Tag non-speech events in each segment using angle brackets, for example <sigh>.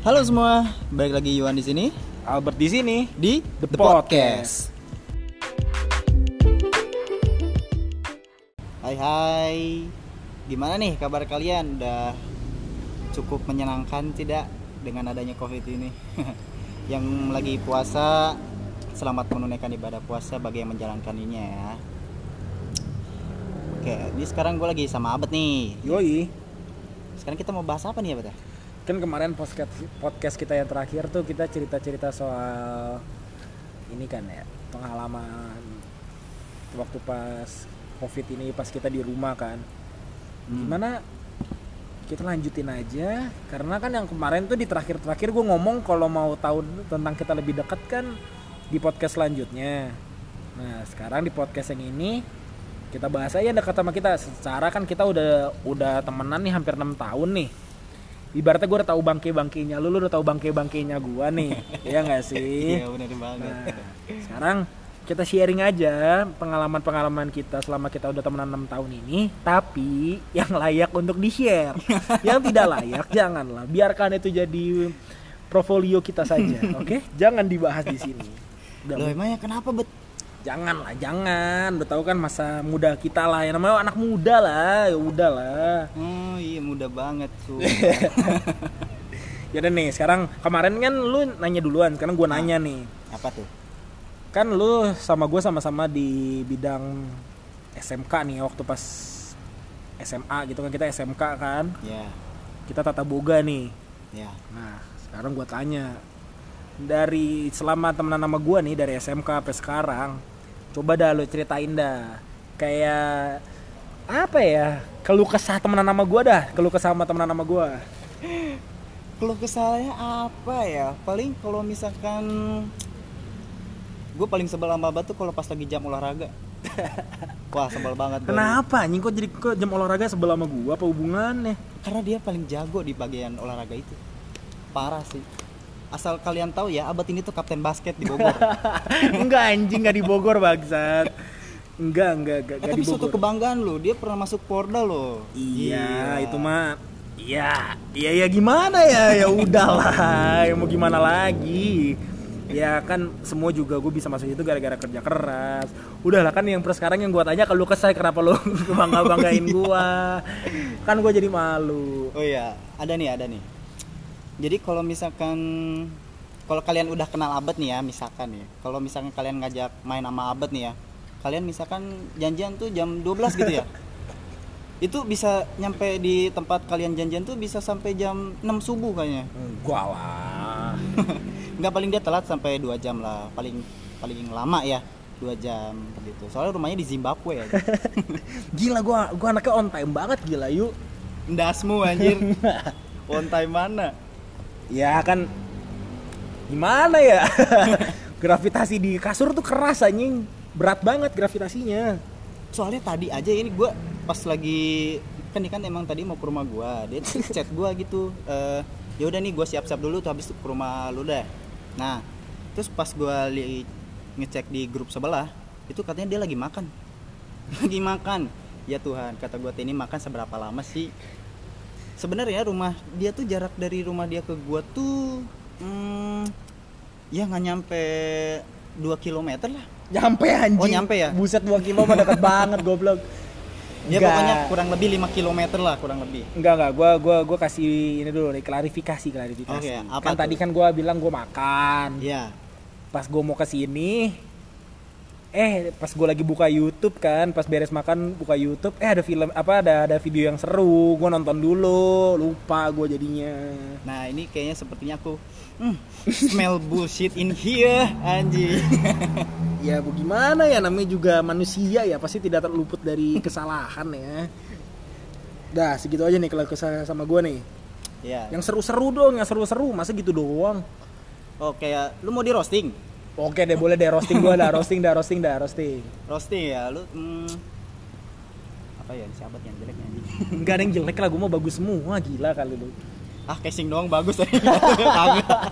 Halo semua, balik lagi Yuan di sini Albert di sini. di The Podcast. Hai hai, gimana nih kabar kalian? Udah cukup menyenangkan tidak dengan adanya covid ini? <laughs> yang lagi puasa, selamat menunaikan ibadah puasa bagi yang menjalankannya ya. Oke, ini sekarang gue lagi sama Abed nih. Yoi. Sekarang kita mau bahas apa nih Abed? ya? Kan kemarin podcast podcast kita yang terakhir tuh kita cerita-cerita soal ini kan ya, pengalaman waktu pas Covid ini pas kita di rumah kan. Hmm. Gimana kita lanjutin aja karena kan yang kemarin tuh di terakhir-terakhir gue ngomong kalau mau tahu tentang kita lebih dekat kan di podcast selanjutnya. Nah, sekarang di podcast yang ini kita bahas aja dekat sama kita. Secara kan kita udah udah temenan nih hampir enam tahun nih. Ibaratnya gue udah tahu bangke-bangkenya lu, lu udah tahu bangke-bangkenya gue nih. Iya nggak sih? <laughs> Iya bener banget. Nah, sekarang kita sharing aja pengalaman-pengalaman kita selama kita udah temenan 6 tahun ini, tapi yang layak untuk di-share. <laughs> yang tidak layak janganlah, biarkan itu jadi portfolio kita saja, <laughs> oke? Jangan dibahas di sini. Udah, Loh emangnya kenapa Bet? Jangan lah, jangan. Udah tahu kan masa muda kita lah, yang namanya anak muda lah, ya udah lah. Oh iya mudah banget tuh. <laughs> Ya udah nih, sekarang kemarin kan lu nanya duluan, sekarang gua nanya nih. apa tuh? kan lu sama gue sama-sama di bidang SMK nih waktu pas SMA gitu kan kita SMK kan Ya, kita tata boga nih ya. nah sekarang gue tanya dari selama temenan sama gue nih dari SMK sampai sekarang coba dah lu ceritain dah kayak apa ya keluh kesah temenan sama gue dah keluh kesah sama temenan sama gue Keluh kesahnya apa ya? Paling kalau misalkan gue paling sebel sama Abah tuh kalau pas lagi jam olahraga. <laughs> Wah sebel banget. kenapa anjing kok jadi kok jam olahraga sebelah sama gue apa hubungannya Karena dia paling jago di bagian olahraga itu. Parah sih. Asal kalian tahu ya, Abad ini tuh kapten basket di Bogor. <laughs> enggak anjing enggak di Bogor bangsat. Enggak enggak enggak, Eh, tapi di suatu Bogor. kebanggaan loh, dia pernah masuk Porda loh. iya itu mah iya iya ya gimana ya? Ya udahlah <laughs> ya mau gimana lagi? Ya kan semua juga gue bisa masuk itu gara-gara kerja keras. Udahlah kan yang per sekarang yang gue tanya kalau kesay kenapa lo <laughs> bangga banggain gue kan gue jadi malu. Oh iya, ada nih, ada nih. Jadi kalau misalkan kalau kalian udah kenal Abed nih ya, misalkan ya. Kalau misalkan kalian ngajak main sama Abed nih ya. Kalian misalkan janjian tuh jam 12 gitu ya. <laughs> Itu bisa nyampe di tempat kalian janjian tuh bisa sampai jam 6 subuh kayaknya. enggak lah <laughs> Nggak paling dia telat sampai 2 jam lah, paling paling lama ya. 2 jam gitu. Soalnya rumahnya di Zimbabwe ya. <laughs> gila gue gue anaknya on time banget gila yuk Ndasmu anjir. On time mana? Ya kan gimana ya? <laughs> Gravitasi di kasur tuh keras anjing. Berat banget gravitasinya. Soalnya tadi aja ini gue pas lagi kan dia kan emang tadi mau ke rumah gue dia <laughs> chat gue gitu eh ya udah nih gue siap-siap dulu tuh habis ke rumah lu deh. Nah terus pas gue li ngecek di grup sebelah itu katanya dia lagi makan. <laughs> Lagi makan. Ya Tuhan kata gue ini makan seberapa lama sih sebenarnya rumah dia tuh jarak dari rumah dia ke gue tuh hmm, ya nggak nyampe 2 km lah nyampe anjing Oh, nyampe ya? buset 2 kilo mah deket <laughs> banget goblok ya Nggak. pokoknya kurang lebih 5 km lah kurang lebih Enggak enggak, gua gua gua kasih ini dulu nih klarifikasi klarifikasi. Oke, apa kan tuh? tadi kan gua bilang gua makan. ya Pas gua mau ke sini eh pas gua lagi buka YouTube kan, pas beres makan buka YouTube, eh ada film apa ada ada video yang seru, gua nonton dulu, lupa gua jadinya. Nah ini kayaknya sepertinya aku hmm, smell bullshit in here anjing. <laughs> Ya bagaimana ya namanya juga manusia ya pasti tidak terluput dari <laughs> kesalahan ya. Dah segitu aja nih kalau kesalahan sama gua nih. ya. Yang seru-seru dong, yang seru-seru masa gitu doang. Oh kayak lu mau di roasting? Oke deh boleh deh roasting gua dah roasting dah roasting dah roasting. Roasting ya lu hmm, apa ya sahabat yang jelek <laughs> anjing. Enggak ada yang jelek lah gua mau bagus semua gila kali lu. Ah casing doang bagus Kagak. <laughs>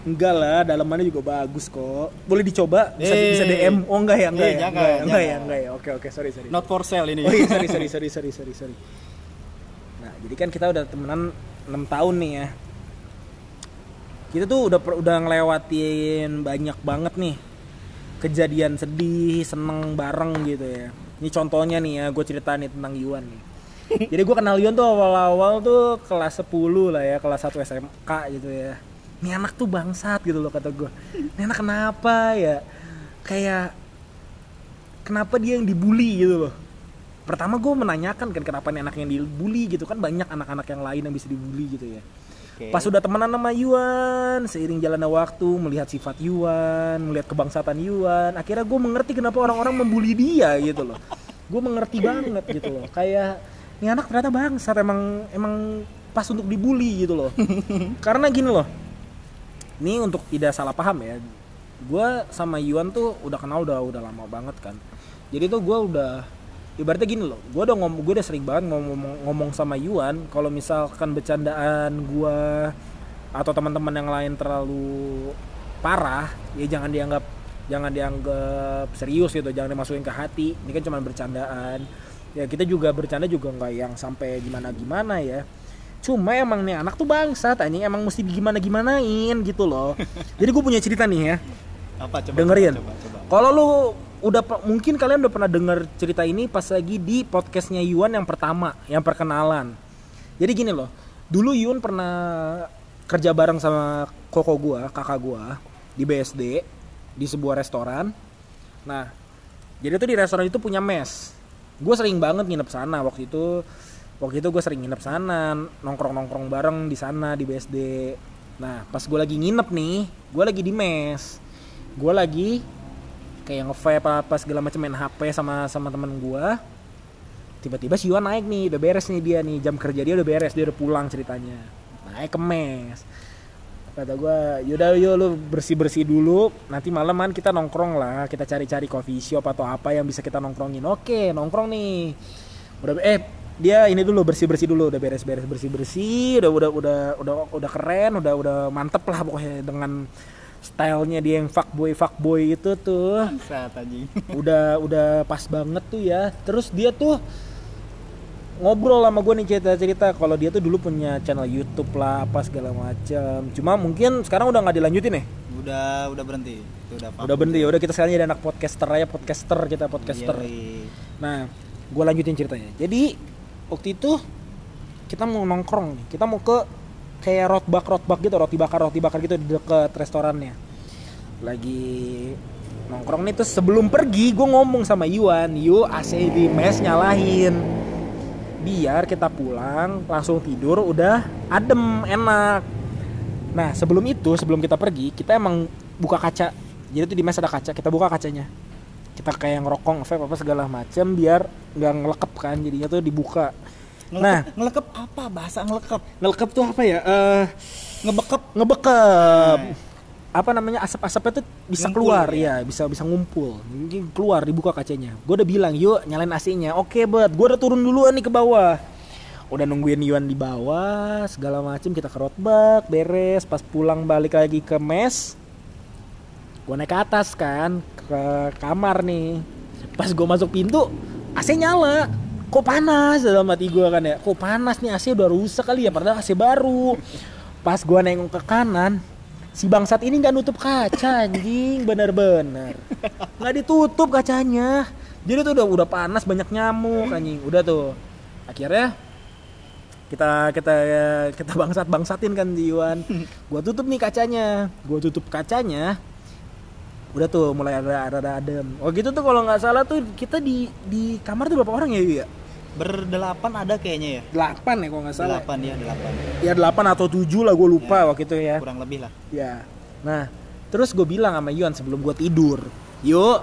Enggak lah, dalamannya juga bagus kok. Boleh dicoba, bisa, Eh. bisa DM. Oh enggak ya, enggak Eh, ya, jangan, enggak ya, enggak ya, jangan. enggak ya. Oke oke, sorry sorry. Not for sale ini. Oh iya, sorry sorry sorry sorry sorry sorry. Nah, jadi kan kita udah temenan 6 tahun nih ya kita tuh udah udah ngelewatin banyak banget nih kejadian sedih seneng bareng gitu ya. Ini contohnya nih ya gue cerita nih tentang Yuan nih. <laughs> Jadi gue kenal Yuan tuh awal-awal tuh kelas 10 lah ya kelas 1 SMK gitu ya. Ini anak tuh bangsat gitu loh kata gue ini anak kenapa ya? Kayak kenapa dia yang dibully gitu loh? Pertama gue menanyakan kan kenapa nih anak yang dibully gitu kan banyak anak-anak yang lain yang bisa dibully gitu ya Oke. Pas udah temenan sama Yuan, seiring jalannya waktu, melihat sifat Yuan, melihat kebangsatan Yuan, akhirnya gue mengerti kenapa orang-orang membuli dia gitu loh. Gue mengerti banget gitu loh. Kayak ini anak ternyata bangsat emang emang pas untuk dibully gitu loh. <laughs> Karena gini loh. Ini untuk tidak salah paham ya. Gue sama Yuan tuh udah kenal udah udah lama banget kan. Jadi tuh gue udah ibaratnya gini loh, gue udah ngomong, gue udah sering banget ngomong ngomong sama Yuan, kalau misalkan bercandaan gue atau teman-teman yang lain terlalu parah, ya jangan dianggap jangan dianggap serius gitu, jangan dimasukin ke hati. Ini kan cuma bercandaan. Ya kita juga bercanda juga nggak yang sampai gimana gimana ya. Cuma emang nih anak tuh bangsa, anjing emang mesti gimana gimanain gitu loh. <laughs> Jadi gue punya cerita nih ya. Apa coba? Dengerin. Kalau lu udah mungkin kalian udah pernah dengar cerita ini pas lagi di podcastnya Yuan yang pertama, yang perkenalan. Jadi gini loh, dulu Yuan pernah kerja bareng sama koko gua, kakak gua di BSD di sebuah restoran. Nah, jadi tuh di restoran itu punya mes. Gue sering banget nginep sana waktu itu. Waktu itu gue sering nginep sana, nongkrong nongkrong bareng di sana di BSD. Nah, pas gue lagi nginep nih, gue lagi di mes. Gue lagi kayak nge-vape apa, apa segala macam main HP sama sama temen gua. Tiba-tiba si Yuan naik nih udah beres nih dia nih jam kerja dia udah beres dia udah pulang ceritanya. Naik ke mes kata gua yaudah yuk lu bersih bersih dulu nanti malaman kita nongkrong lah kita cari-cari coffee shop atau apa yang bisa kita nongkrongin. Oke nongkrong nih. Udah eh dia ini dulu bersih bersih dulu udah beres beres bersih bersih udah udah udah udah udah keren udah udah mantep lah pokoknya dengan stylenya dia yang fuckboy fuckboy itu tuh. Anjing. <laughs> udah udah pas banget tuh ya. Terus dia tuh ngobrol sama gue nih cerita cerita kalau dia tuh dulu punya channel YouTube lah apa segala macam cuma mungkin sekarang udah nggak dilanjutin nih Udah udah berhenti. Itu udah udah berhenti. ya udah kita sekarang jadi anak podcaster aja podcaster kita podcaster. Yoi. nah gue lanjutin ceritanya. Jadi waktu itu kita mau nongkrong nih. Kita mau ke kayak rotbak rotbak gitu roti bakar roti bakar gitu di deket restorannya. Lagi nongkrong nih terus sebelum pergi gue ngomong sama Yuan yuk AC di mes nyalain biar kita pulang langsung tidur udah adem enak. Nah sebelum itu sebelum kita pergi kita emang buka kaca. Jadi tuh di mes ada kaca kita buka kacanya. Kita kayak ngerokok vape apa segala macem biar nggak ngelekep kan jadinya tuh dibuka Ngelekep, Nah. ngelekep apa? Bahasa ngelekep? ngelekep tuh apa ya? Eh Ngebekep. ngebekep. Nah. apa namanya? Asap-asapnya tuh bisa Ngumpul, keluar. ya? ya bisa bisa ngumpul. Jadi keluar dibuka kacanya. Gue udah bilang yuk nyalain AC-nya. Oke bet. Gue udah turun duluan nih ke bawah. Udah nungguin Yuan di bawah segala macem kita ke rotbak beres. Pas pulang balik lagi ke mes gue naik ke atas kan ke kamar nih. Pas gue masuk pintu AC nyala kok panas? Dalam hati gue kan ya. Kok panas nih? AC udah rusak kali ya padahal AC baru. Pas gue nengok ke kanan si bangsat ini nggak nutup kaca anjing. Bener-bener. Nggak ditutup kacanya. Jadi tuh udah udah panas banyak nyamuk anjing. Udah tuh. Akhirnya kita kita kita bangsat bangsatin kan di Yuan. Gua tutup nih kacanya. Gua tutup kacanya. Udah tuh mulai ada ada, adem. Oh gitu tuh kalau nggak salah tuh kita di di kamar tuh berapa orang ya Yu ya Berdelapan ada kayaknya ya. delapan ya kalau nggak salah Delapan ya, delapan. ya delapan atau tujuh lah gue lupa Ya, waktu itu ya Kurang lebih lah. Ya. Nah, terus gue bilang sama Yuan sebelum gue tidur, yuk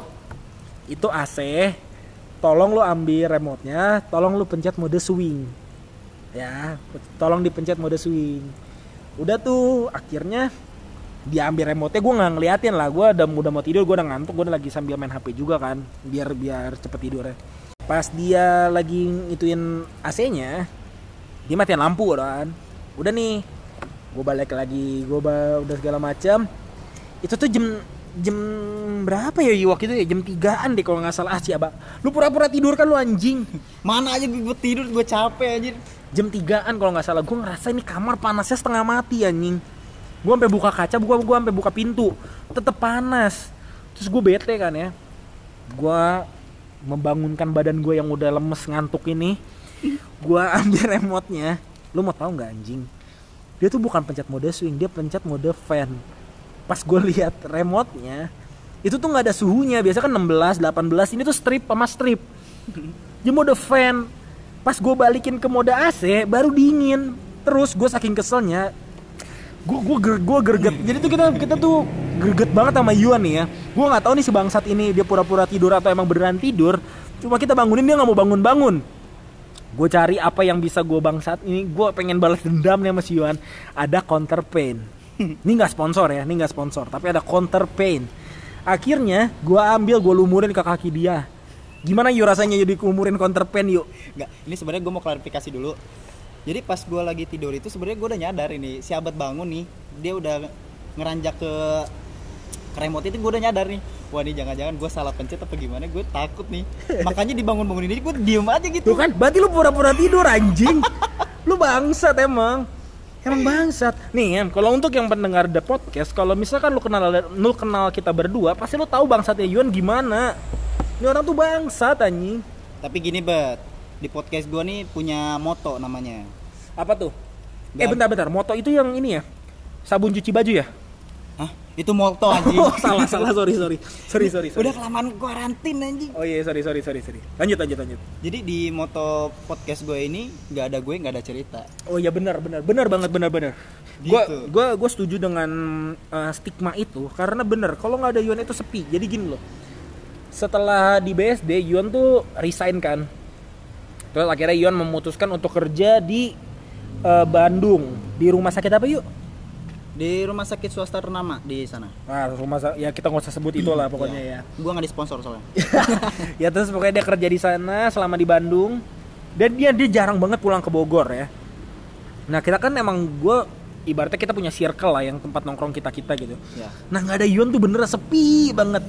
itu AC, tolong lu ambil remote-nya, tolong lu pencet mode swing. Ya, tolong dipencet mode swing. Udah tuh, akhirnya dia ambil remote-nya gue nggak ngeliatin lah gue udah udah mau tidur gue udah ngantuk gue udah lagi sambil main HP juga kan biar biar cepet tidurnya pas dia lagi ngituin AC-nya dia matiin lampu kan. Udah nih gue balik lagi gue udah segala macam itu tuh jam jam berapa ya waktu itu ya? Jam tigaan deh kalau nggak salah. Ah siapa? Lu pura-pura tidur kan lu anjing? Mana aja gue tidur, gue capek aja. jam 3an kalau nggak salah. Gue ngerasa ini kamar panasnya setengah mati anjing. Gue sampai buka kaca gue gue sampai buka pintu. Tetep panas. Terus gue bete kan ya. Gue membangunkan badan gue yang udah lemes ngantuk ini gue <laughs> ambil remote-nya. Lu mau tahu nggak anjing? Dia tuh bukan pencet mode swing dia pencet mode fan. Pas gue lihat remote-nya itu tuh nggak ada suhunya. Biasa kan 16 18 ini tuh strip sama strip. Dia mode fan. Pas gue balikin ke mode AC baru dingin. Terus gue saking keselnya gue gue gue greget. Jadi tuh kita kita tuh greget banget sama Yuan nih ya. Gue nggak tahu nih si bangsat ini dia pura-pura tidur atau emang beneran tidur. Cuma kita bangunin dia nggak mau bangun bangun gue cari apa yang bisa gue bangsat ini gue pengen balas dendam nih sama si Yuan. Ada counter pain ini nggak sponsor ya ini nggak sponsor tapi ada counter pain akhirnya gue ambil gue lumurin ke kaki dia. Gimana yuk rasanya jadi kumurin counter pain yuk Enggak, ini sebenarnya gue mau klarifikasi dulu. Jadi pas gue lagi tidur itu sebenarnya gue udah nyadar ini si abad bangun nih, dia udah ngeranjak ke ke remote itu gue udah nyadar nih. Wah ini jangan-jangan gue salah pencet apa gimana? Gue takut nih. <laughs> Makanya dibangun-bangunin ini gue diem aja gitu. Tuh kan, berarti lu pura-pura tidur anjing. lu bangsat emang. Emang bangsat. Nih, Yan, kalau untuk yang pendengar the podcast, kalau misalkan lu kenal lu kenal kita berdua, pasti lu tahu bangsatnya Yuan gimana. Ini orang tuh bangsat anjing. Tapi gini bet, di podcast gue nih punya moto namanya. Apa tuh? Eh Dan- bentar-bentar, moto itu yang ini ya. Sabun cuci baju ya? Hah? Itu moto anjing. <laughs> Oh, salah, salah, sorry, sorry. Sorry, sorry, sorry. Udah kelamaan karantin anjing. Oh iya, sorry, sorry, sorry, sorry. Lanjut, lanjut, lanjut. Jadi di moto podcast gue ini nggak ada gue nggak ada cerita. Oh iya benar benar benar banget benar benar. Gitu. Gua gua gua setuju dengan uh, stigma itu karena bener kalau nggak ada Yuan itu sepi. Jadi gini loh. Setelah di BSD Yuan tuh resign kan. Terus akhirnya Yuan memutuskan untuk kerja di uh, Bandung di rumah sakit apa yuk? Di rumah sakit swasta ternama di sana. Nah, rumah sa- ya kita nggak usah sebut itu lah pokoknya ya. Gue nggak disponsor soalnya. <laughs> ya terus pokoknya dia kerja di sana selama di Bandung dan dia dia jarang banget pulang ke Bogor ya nah kita kan emang gue ibaratnya kita punya circle lah yang tempat nongkrong kita kita gitu ya. nah nggak ada Yun tuh bener sepi banget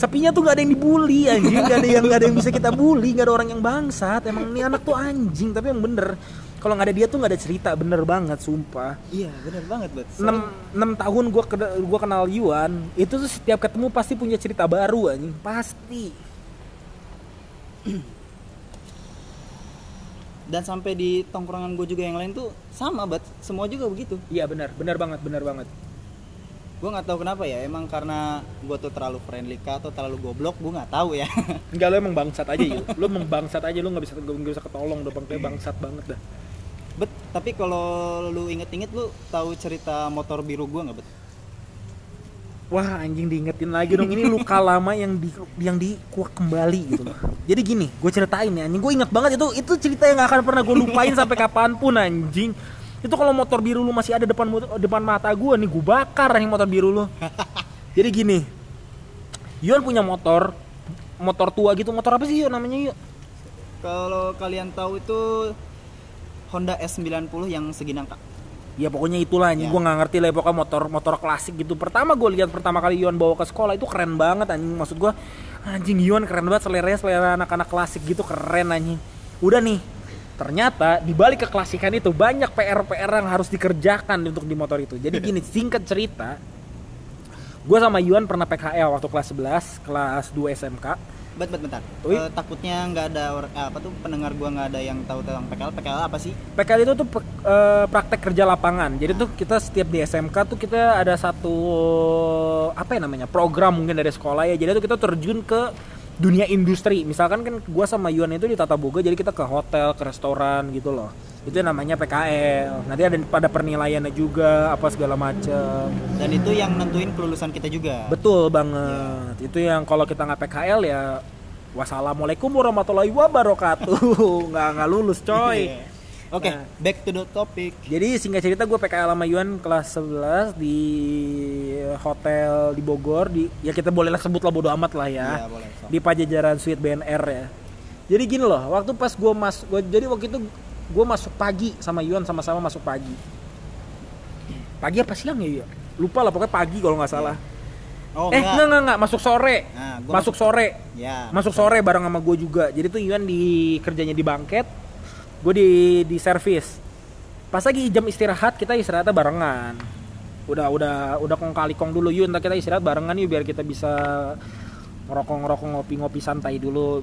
sepinya tuh nggak ada yang dibully anjing. Nggak ada yang nggak ada yang bisa kita bully. Nggak ada orang yang bangsat. Emang ini anak tuh anjing. Tapi yang bener kalau nggak ada dia tuh nggak ada cerita. Bener banget sumpah. Iya bener banget bet. 6, 6 tahun gue gua kenal Yuan itu tuh setiap ketemu pasti punya cerita baru anjing. Pasti. Dan sampai di tongkrongan gue juga yang lain tuh sama bet. Semua juga begitu. Iya benar, benar banget, benar banget. Gue nggak tahu kenapa ya. Emang karena gue tuh terlalu friendly kah atau terlalu goblok? Gue nggak tahu ya. <laughs> Enggak lo emang bangsat aja yuk. Lo emang bangsat aja lo nggak bisa nggak bisa ketolong udah bang bangsat banget dah. bet. Tapi kalau lu inget-inget lu tahu cerita motor biru gue nggak bet? Wah anjing diingetin lagi dong ini luka <laughs> lama yang di yang dikuak kembali gitu loh. Jadi gini, gue ceritain ya anjing gue inget banget itu itu cerita yang gak akan pernah gue lupain sampai kapan pun anjing. Itu kalau motor biru lu masih ada depan depan mata gue nih gue bakar nih motor biru lu. <laughs> Jadi gini, Yuan punya motor motor tua gitu motor apa sih yuk namanya yuk? Kalau kalian tahu itu Honda S90 yang segi nangka. ya pokoknya itulah anjing Ya. gue nggak ngerti lah ya, pokoknya motor motor klasik gitu pertama gue lihat pertama kali Yuan bawa ke sekolah itu keren banget anjing maksud gue anjing Yuan keren banget seleranya selera anak-anak klasik gitu keren anjing udah nih ternyata di balik keklasikan itu banyak PR PR yang harus dikerjakan untuk di motor itu jadi gini singkat cerita gue sama Yuan pernah PKL waktu kelas 11 kelas 2 SMK Bet, bet, bentar. Ui. Eh, takutnya nggak ada or- eh, apa tuh pendengar gua nggak ada yang tahu tentang PKL. PKL apa sih? PKL itu tuh pe- eh, praktek kerja lapangan. Jadi tuh kita setiap di SMK tuh kita ada satu apa ya namanya program mungkin dari sekolah ya. Jadi tuh kita terjun ke dunia industri. Misalkan kan gua sama Yuan itu di Tata Boga jadi kita ke hotel, ke restoran gitu loh. Itu namanya PKL. Nanti ada pada penilaiannya juga apa segala macam. Dan itu yang nentuin kelulusan kita juga. Betul banget. Itu yang kalau kita nggak PKL ya wassalamualaikum warahmatullahi wabarakatuh. <laughs> nggak nggak lulus coy. Iya. Oke, Nah. back to the topic. Jadi singkat cerita gue PKL sama Yuan kelas 11 di hotel di Bogor di ya kita boleh lah sebut lah bodo amat lah ya. Iya, boleh. sok. Di Pajajaran Suite BNR ya. Jadi gini loh, waktu pas gue mas gua, jadi waktu itu gue masuk pagi sama Yuan sama-sama masuk pagi. Pagi apa siang ya? Yu? Lupa lah pokoknya pagi kalau nggak salah. Oh, eh enggak enggak enggak masuk sore. Nah, gua masuk sore. Ya. Masuk sore bareng sama gue juga. Jadi tuh Yuan di kerjanya di bangket. Gue di di servis pas lagi jam istirahat kita istirahatnya barengan. Udah udah udah kong kali kong dulu yuk ntar kita istirahat barengan yuk biar kita bisa ngerokok ngerokok ngopi ngopi santai dulu.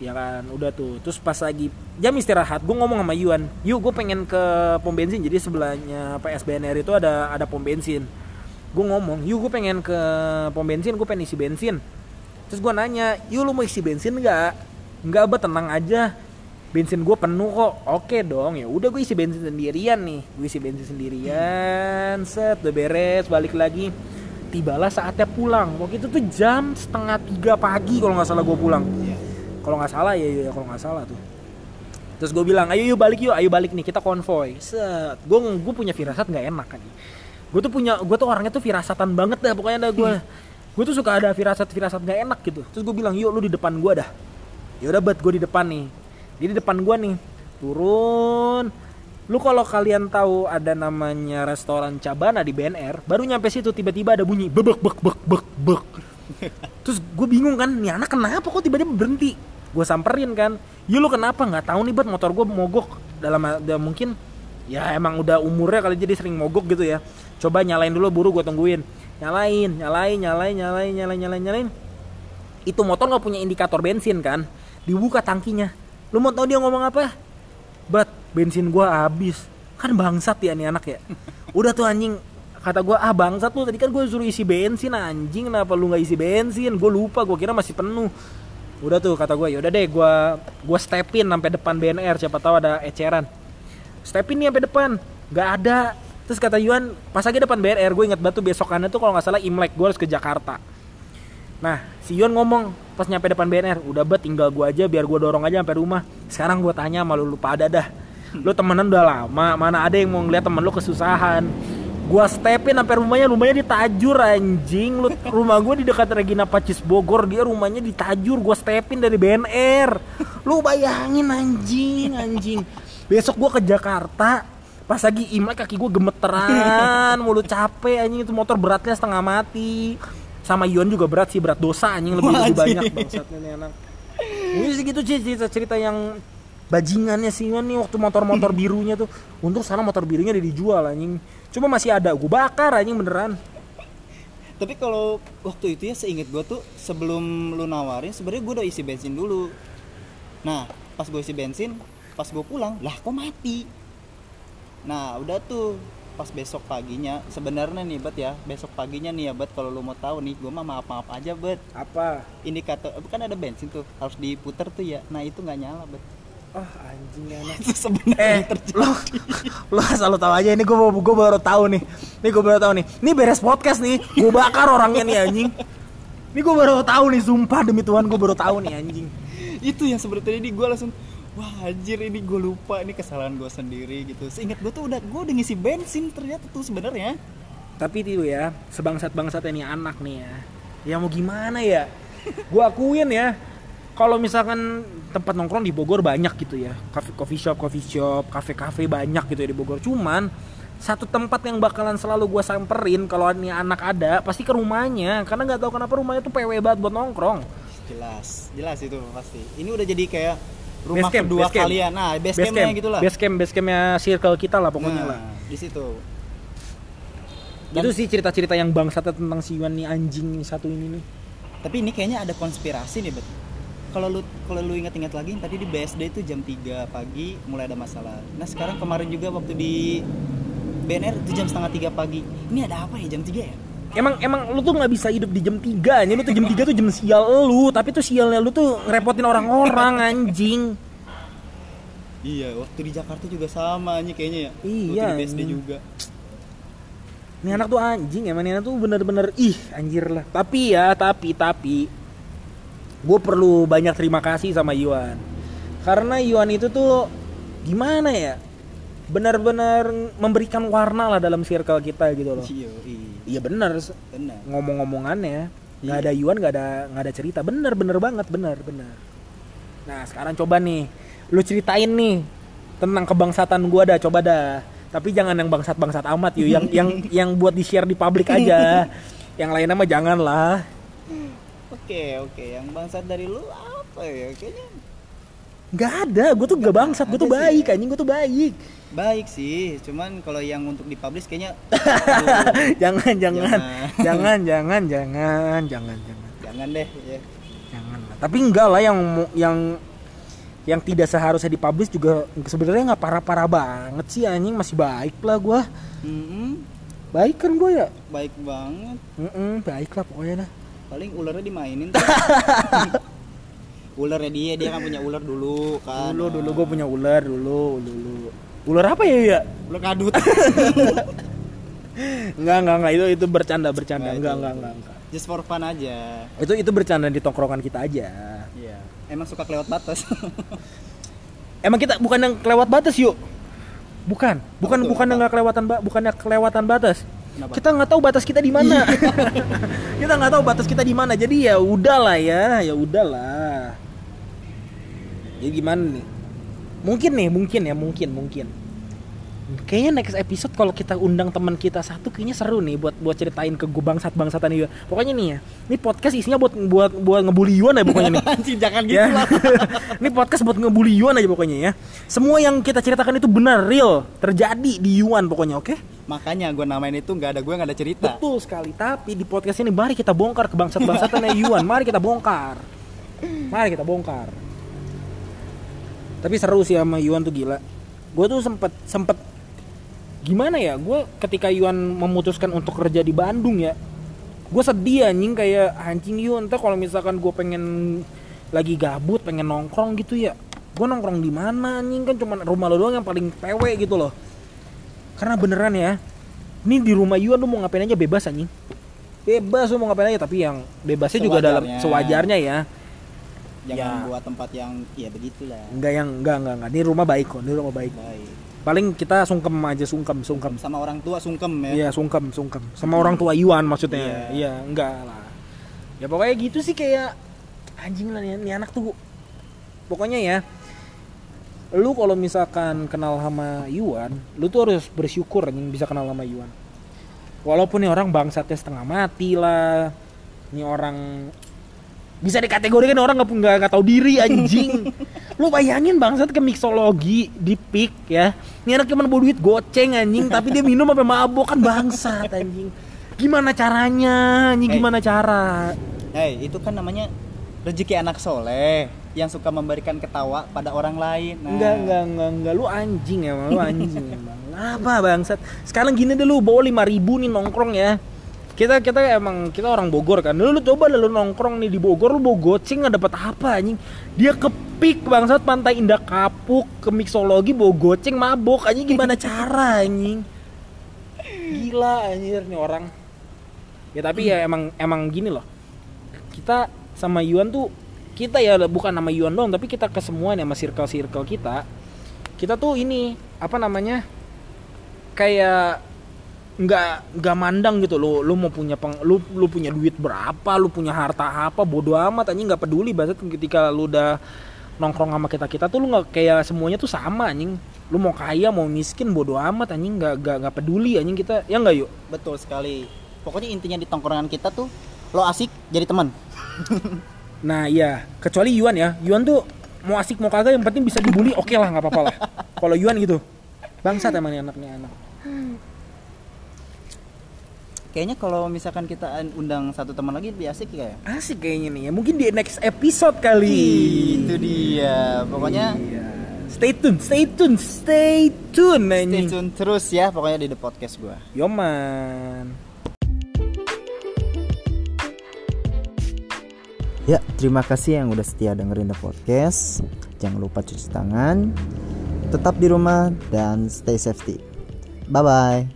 Ya kan udah tuh. Terus pas lagi jam istirahat gue ngomong sama Yuan yuk gue pengen ke pom bensin. Jadi sebelahnya PSBNR itu ada ada pom bensin. Gue ngomong yuk gue pengen ke pom bensin gue pengen isi bensin. Terus gue nanya yuk lu mau isi bensin nggak? Nggak bet tenang aja bensin gue penuh kok. Oke dong ya udah gue isi bensin sendirian nih. Gue isi bensin sendirian set udah beres balik lagi. Tibalah saatnya pulang. Waktu itu tuh jam setengah tiga pagi kalau nggak salah gue pulang. Iya. kalau nggak salah ya, ya kalau nggak salah tuh. Terus gue bilang ayo yuk balik yuk ayo balik nih kita konvoy. Set. Gue gue punya firasat nggak enak kan gue tuh punya gue tuh orangnya tuh firasatan banget dah pokoknya dah gue gue tuh suka ada firasat firasat nggak enak gitu. Terus gue bilang yuk lu di depan gue dah. Ya udah bet gue di depan nih dia di depan gue nih turun. Lu kalau kalian tahu ada namanya restoran Cabana di BNR baru nyampe situ tiba-tiba ada bunyi bebek bek bek bek bek <laughs> terus gue bingung kan nih anak kenapa kok tiba-tiba berhenti? Gue samperin kan ya lu kenapa? Nggak tahu nih bet motor gue mogok. Dalam ada mungkin ya emang udah umurnya kali jadi sering mogok gitu ya. Coba nyalain dulu buru gue tungguin. Nyalain nyalain nyalain nyalain nyalain nyalain nyalain. Itu motor nggak punya indikator bensin kan dibuka tangkinya lu mau tahu dia ngomong apa? Bat bensin gua habis. Kan bangsat ya nih anak ya. Udah tuh anjing kata gua ah bangsat lu tadi kan gue suruh isi bensin anjing. Kenapa lu nggak isi bensin? Gue lupa gua kira masih penuh. Udah tuh kata gue yaudah deh gua gua stepin sampai depan BNR siapa tahu ada eceran. Stepin nih sampai depan nggak ada. Terus kata Yuan pas lagi depan BNR gue inget batu besokannya tuh kalau nggak salah Imlek gue harus ke Jakarta Nah, si Yon ngomong pas nyampe depan BNR, udah bet tinggal gua aja biar gua dorong aja sampai rumah. Sekarang gua tanya sama lu lupa ada dah. Lu temenan udah lama, mana ada yang mau ngeliat temen lu kesusahan. Gua stepin sampai rumahnya, rumahnya di Tajur anjing. Lu rumah gua di dekat Regina Pacis Bogor, dia rumahnya di Tajur. Gua stepin dari BNR. Lu bayangin anjing, anjing. Besok gua ke Jakarta, pas lagi imlek kaki gue gemeteran mulu capek anjing itu motor beratnya setengah mati sama Ion juga berat sih berat dosa anjing lebih, lebih banyak bangsatnya nih anak. Ini segitu sih cerita cerita yang bajingannya sih Ion nih waktu motor-motor <laughs> birunya tuh. Untuk sana motor birunya udah dijual anjing. Cuma masih ada gue bakar anjing beneran. Tapi kalau waktu itu ya seinget gue tuh sebelum lu nawarin sebenarnya gue udah isi bensin dulu. Nah pas gue isi bensin, pas gue pulang, lah kok mati. Nah udah tuh pas besok paginya. Sebenarnya nih bet ya. Besok paginya nih ya bet kalau lu mau tahu nih gue mah maaf maaf aja bet. Apa? Indikator bukan ada bensin tuh harus diputer tuh ya. Nah itu nggak nyala bet. Ah anjing <laughs> anak. Itu sebenarnya eh terjadi. lo lo asal lo tahu aja ini gue gue baru tahu nih. Nih gue baru tahu nih. Ini beres podcast nih. Gue bakar orangnya nih anjing. Ini gue baru tahu nih sumpah demi Tuhan gue baru tahu nih anjing. Itu yang sebenarnya ini gue langsung wah anjir ini gue lupa ini kesalahan gue sendiri gitu. Seingat gue tuh udah gue udah ngisi bensin ternyata tuh sebenarnya. Tapi itu ya sebangsat bangsatnya nih anak nih ya. Ya mau gimana ya? Gue akuin ya kalau misalkan tempat nongkrong di Bogor banyak gitu ya. Coffee coffee shop coffee shop kafe kafe banyak gitu ya di Bogor. Cuman satu tempat yang bakalan selalu gue samperin kalau ini anak ada pasti ke rumahnya. Karena nggak tahu kenapa rumahnya tuh PW banget buat nongkrong. Jelas jelas itu pasti. Ini udah jadi kayak rumah Base camp, kedua base camp. kalian. Nah base, base campnya camp. gitu lah base camp base campnya circle kita lah pokoknya nah, lah. di situ. Itu sih cerita-cerita yang bangsatnya tentang si Yuan nih anjing satu ini nih. Tapi ini kayaknya ada konspirasi nih bet. Kalau lu kalau lu ingat-ingat lagi tadi di BSD itu jam 3 pagi mulai ada masalah. Nah sekarang kemarin juga waktu di BNR itu jam setengah tiga pagi. Ini ada apa ya jam 3 ya Emang emang lu tuh nggak bisa hidup di jam 3 nya lu tuh jam 3 tuh jam sial lu, tapi tuh sialnya lu tuh ngerepotin orang-orang anjing. iya waktu di Jakarta juga sama nih kayaknya ya Iya, waktu di BSD anjing. juga Ini anak tuh anjing emang ini anak tuh bener-bener ih anjir lah. Tapi ya, tapi tapi gue perlu banyak terima kasih sama Yuan. Karena Yuan itu tuh gimana ya? Benar-benar memberikan warna lah dalam circle kita gitu loh. iya benar. Ngomong-ngomongannya nggak Iya. ada Yuan nggak ada nggak ada cerita. Bener bener banget bener bener nah sekarang coba nih lu ceritain nih tentang kebangsatan gua dah coba dah. Tapi jangan yang bangsat bangsat amat yuk yang yang <laughs> yang buat di share di publik aja. Yang lainnya mah jangan lah Oke oke, yang bangsat dari lu apa ya? Kayaknya nggak ada gue tuh gak bangsat gue tuh sih. baik anjing gue tuh baik. Baik sih cuman kalau yang untuk dipublish kayaknya <laughs> jangan jangan. Jangan. jangan jangan jangan jangan jangan. Deh ya. jangan lah. tapi enggak lah yang yang yang tidak seharusnya dipublish juga sebenarnya nggak parah-parah banget sih anjing. Masih baik lah gue Mm-mm, baik kan gue ya? Baik banget. Mm-mm, baik lah pokoknya dah. Paling ularnya dimainin <laughs> tuh. ularnya dia dia kan punya ular dulu kan dulu dulu gue punya ular dulu dulu ular apa ya ya ular kadut Enggak, <laughs> enggak, enggak. Itu itu bercanda, bercanda. Nggak, Enggak, enggak, enggak, enggak. just for fun aja Itu itu bercanda di tongkrongan kita aja. iya emang suka kelewat batas <laughs> Emang kita bukan yang kelewat batas, yuk. Bukan, bukan Betul, bukan nggak kelewatan bukannya kelewatan batas. Kenapa? Kita nggak tahu batas kita di mana. <laughs> kita nggak tahu batas kita di mana. Jadi ya udahlah ya, ya udahlah. Jadi gimana nih? Mungkin nih, mungkin ya, mungkin, mungkin. Kayaknya next episode kalau kita undang teman kita satu kayaknya seru nih buat buat ceritain ke gue bangsat bangsatan juga. Pokoknya nih ya, ini podcast isinya buat buat buat ngebully Yuan ya pokoknya nih. <laughs> anjing jangan gitu Ya. lah <laughs> Ini podcast buat ngebully Yuan aja pokoknya ya. Semua yang kita ceritakan itu benar, real, terjadi di Yuan pokoknya, oke? makanya gue namain itu nggak ada gue nggak ada cerita Betul sekali. Tapi di podcast ini mari kita bongkar kebangsat-bangsatannya Yuan. Mari kita bongkar. Mari kita bongkar. Tapi seru sih sama Yuan tuh gila. Gue tuh sempet sempet gimana ya? Gue ketika Yuan memutuskan untuk kerja di Bandung ya, gue sedih anjing kayak anjing Yuan. Ntar kalau misalkan gue pengen lagi gabut, pengen nongkrong gitu ya, gue nongkrong di mana anjing kan cuma rumah lo doang yang paling pewe gitu loh. Karena beneran ya, ini di rumah Yuan lu mau ngapain aja bebas anjing. Bebas lu mau ngapain aja tapi yang bebasnya juga dalam Sewajarnya. sewajarnya ya. Jangan Ya. buat tempat yang ya begitulah Enggak yang enggak enggak enggak. Ini rumah baik kok, ini rumah baik. baik Paling kita sungkem aja sungkem sungkem. sama orang tua sungkem ya Iya sungkem sungkem. Sama orang tua Yuan maksudnya. Iya. Iya enggak lah. Ya pokoknya gitu sih kayak anjing lah nih, nih anak tuh. Pokoknya ya. Lu kalau misalkan kenal sama Yuan, lu tuh harus bersyukur anjing bisa kenal sama Yuan. Walaupun nih orang bangsatnya setengah mati lah. Ini orang bisa dikategorikan orang nggak nggak nggak tahu diri anjing. <laughs> Lu bayangin bangsat ke mixologi di pik ya. Ini anak cuma bawa duit goceng anjing tapi dia minum sampai mabok kan bangsat anjing. Gimana caranya anjing? Hey. gimana cara? Hei, itu kan namanya rezeki anak soleh yang suka memberikan ketawa pada orang lain. Nah, enggak enggak enggak enggak lu anjing emang lu anjing emang. Apa bangsat? Sekarang gini deh lu bawa lima ribu nih nongkrong ya kita kita emang kita orang Bogor kan. Lu, lu coba lu nongkrong nih di Bogor lu bawa goceng nggak dapat apa anjing. Dia ke pik bangsat pantai indah kapuk ke mixologi bawa goceng mabok. Anjing gimana <laughs> cara anjing? Gila anjir nih orang. Ya tapi ya emang emang gini loh. Kita sama Yuan tuh kita ya bukan nama Yuan doang tapi kita ke semua nih sama circle circle kita. Kita tuh ini apa namanya kayak nggak nggak mandang gitu lo lu mau punya peng, lu lu punya duit berapa lu punya harta apa bodoh amat anjing nggak peduli bahasa ketika lu udah nongkrong sama kita kita tuh lu nggak kayak semuanya tuh sama anjing lu mau kaya mau miskin bodoh amat anjing nggak nggak nggak peduli anjing kita ya nggak yuk betul sekali. Pokoknya intinya di tongkrongan kita tuh lo asik jadi teman. <laughs> Nah iya, kecuali Yuan ya. Yuan tuh mau asik mau kagak yang penting bisa dibully oke lah nggak apa-apa lah. <laughs> Kalau Yuan gitu, bangsat emang anaknya anak. Kayaknya kalau misalkan kita undang satu teman lagi lebih asik ya. Asik kayaknya nih ya. Mungkin di next episode kali. Itu dia. Pokoknya Iya. Stay tune, stay tune, stay tune stay anjing. tune terus ya pokoknya di the podcast gua. Yoman. Ya, terima kasih yang udah setia dengerin The Podcast. Jangan lupa cuci tangan, tetap di rumah, dan stay safety. Bye-bye.